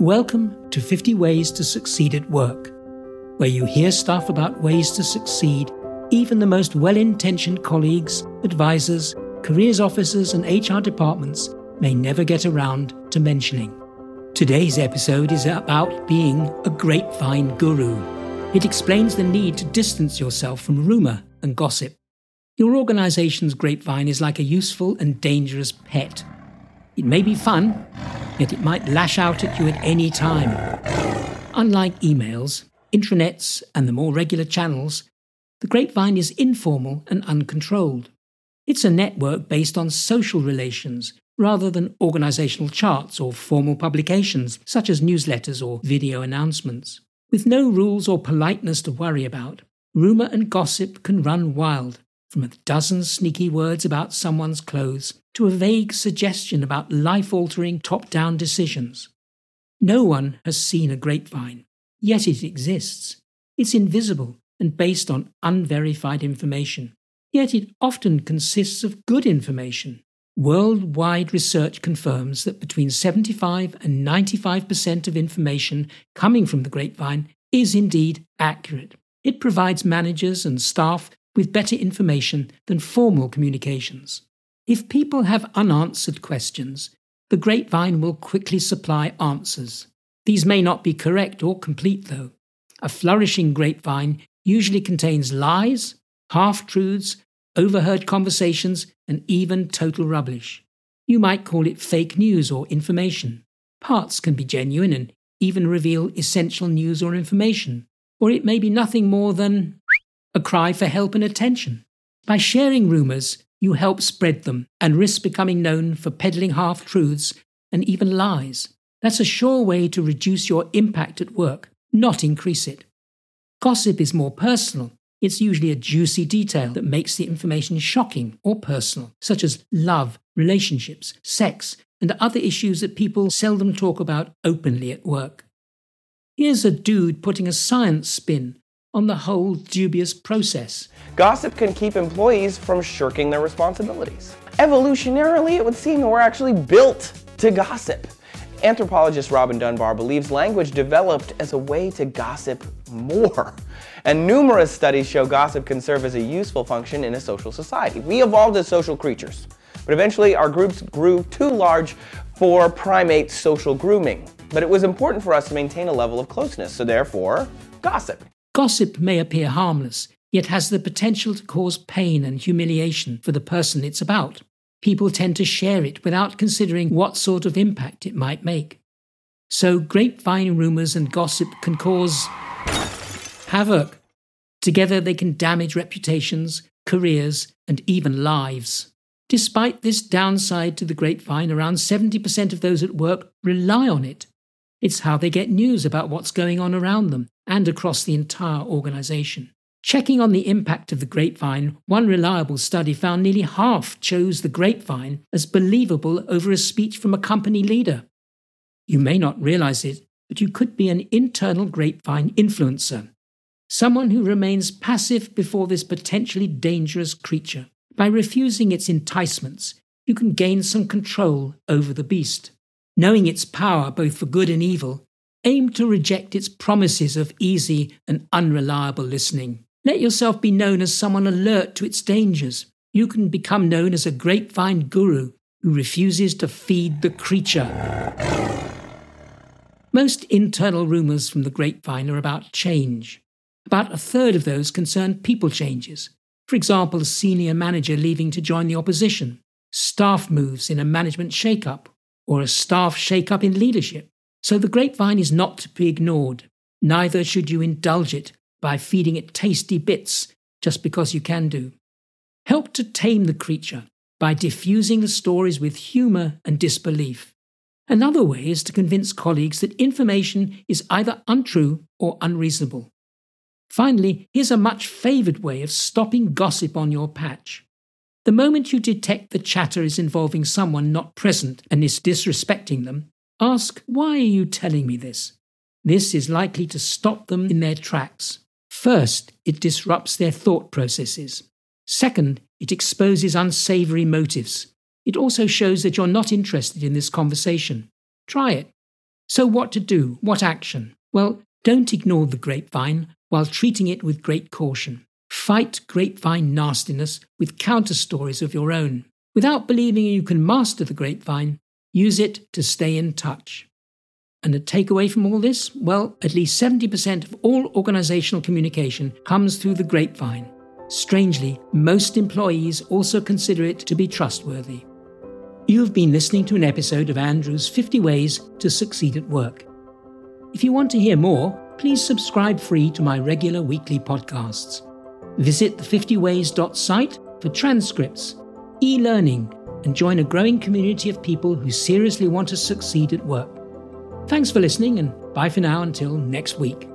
Welcome to 50 Ways to Succeed at Work, where you hear stuff about ways to succeed even the most well intentioned colleagues, advisors, careers officers, and HR departments may never get around to mentioning. Today's episode is about being a grapevine guru. It explains the need to distance yourself from rumour and gossip. Your organization's grapevine is like a useful and dangerous pet. It may be fun, yet it might lash out at you at any time. Unlike emails, intranets, and the more regular channels, the grapevine is informal and uncontrolled. It's a network based on social relations rather than organizational charts or formal publications such as newsletters or video announcements. With no rules or politeness to worry about, rumour and gossip can run wild, from a dozen sneaky words about someone's clothes to a vague suggestion about life altering top down decisions. No one has seen a grapevine, yet it exists. It's invisible and based on unverified information, yet it often consists of good information. Worldwide research confirms that between 75 and 95% of information coming from the grapevine is indeed accurate. It provides managers and staff with better information than formal communications. If people have unanswered questions, the grapevine will quickly supply answers. These may not be correct or complete, though. A flourishing grapevine usually contains lies, half truths, overheard conversations, and even total rubbish. You might call it fake news or information. Parts can be genuine and even reveal essential news or information, or it may be nothing more than a cry for help and attention. By sharing rumours, you help spread them and risk becoming known for peddling half truths and even lies. That's a sure way to reduce your impact at work, not increase it. Gossip is more personal it's usually a juicy detail that makes the information shocking or personal, such as love, relationships, sex, and other issues that people seldom talk about openly at work. Here's a dude putting a science spin on the whole dubious process. Gossip can keep employees from shirking their responsibilities. Evolutionarily, it would seem that we're actually built to gossip. Anthropologist Robin Dunbar believes language developed as a way to gossip more. And numerous studies show gossip can serve as a useful function in a social society. We evolved as social creatures, but eventually our groups grew too large for primate social grooming. But it was important for us to maintain a level of closeness, so therefore, gossip. Gossip may appear harmless, yet has the potential to cause pain and humiliation for the person it's about people tend to share it without considering what sort of impact it might make. So, grapevine rumours and gossip can cause havoc. Together, they can damage reputations, careers, and even lives. Despite this downside to the grapevine, around 70% of those at work rely on it. It's how they get news about what's going on around them and across the entire organization. Checking on the impact of the grapevine, one reliable study found nearly half chose the grapevine as believable over a speech from a company leader. You may not realize it, but you could be an internal grapevine influencer, someone who remains passive before this potentially dangerous creature. By refusing its enticements, you can gain some control over the beast. Knowing its power both for good and evil, aim to reject its promises of easy and unreliable listening. Let yourself be known as someone alert to its dangers. You can become known as a grapevine guru who refuses to feed the creature. Most internal rumours from the grapevine are about change. About a third of those concern people changes. For example, a senior manager leaving to join the opposition, staff moves in a management shake-up, or a staff shake-up in leadership. So the grapevine is not to be ignored. Neither should you indulge it by feeding it tasty bits just because you can do. Help to tame the creature by diffusing the stories with humour and disbelief. Another way is to convince colleagues that information is either untrue or unreasonable. Finally, here's a much favoured way of stopping gossip on your patch. The moment you detect the chatter is involving someone not present and is disrespecting them, ask, Why are you telling me this? This is likely to stop them in their tracks. First, it disrupts their thought processes. Second, it exposes unsavory motives. It also shows that you're not interested in this conversation. Try it. So, what to do? What action? Well, don't ignore the grapevine while treating it with great caution. Fight grapevine nastiness with counter stories of your own. Without believing you can master the grapevine, use it to stay in touch. And the takeaway from all this? Well, at least 70% of all organizational communication comes through the grapevine. Strangely, most employees also consider it to be trustworthy. You have been listening to an episode of Andrew's 50 Ways to Succeed at Work. If you want to hear more, please subscribe free to my regular weekly podcasts. Visit the 50ways.site for transcripts, e learning, and join a growing community of people who seriously want to succeed at work. Thanks for listening, and bye for now until next week.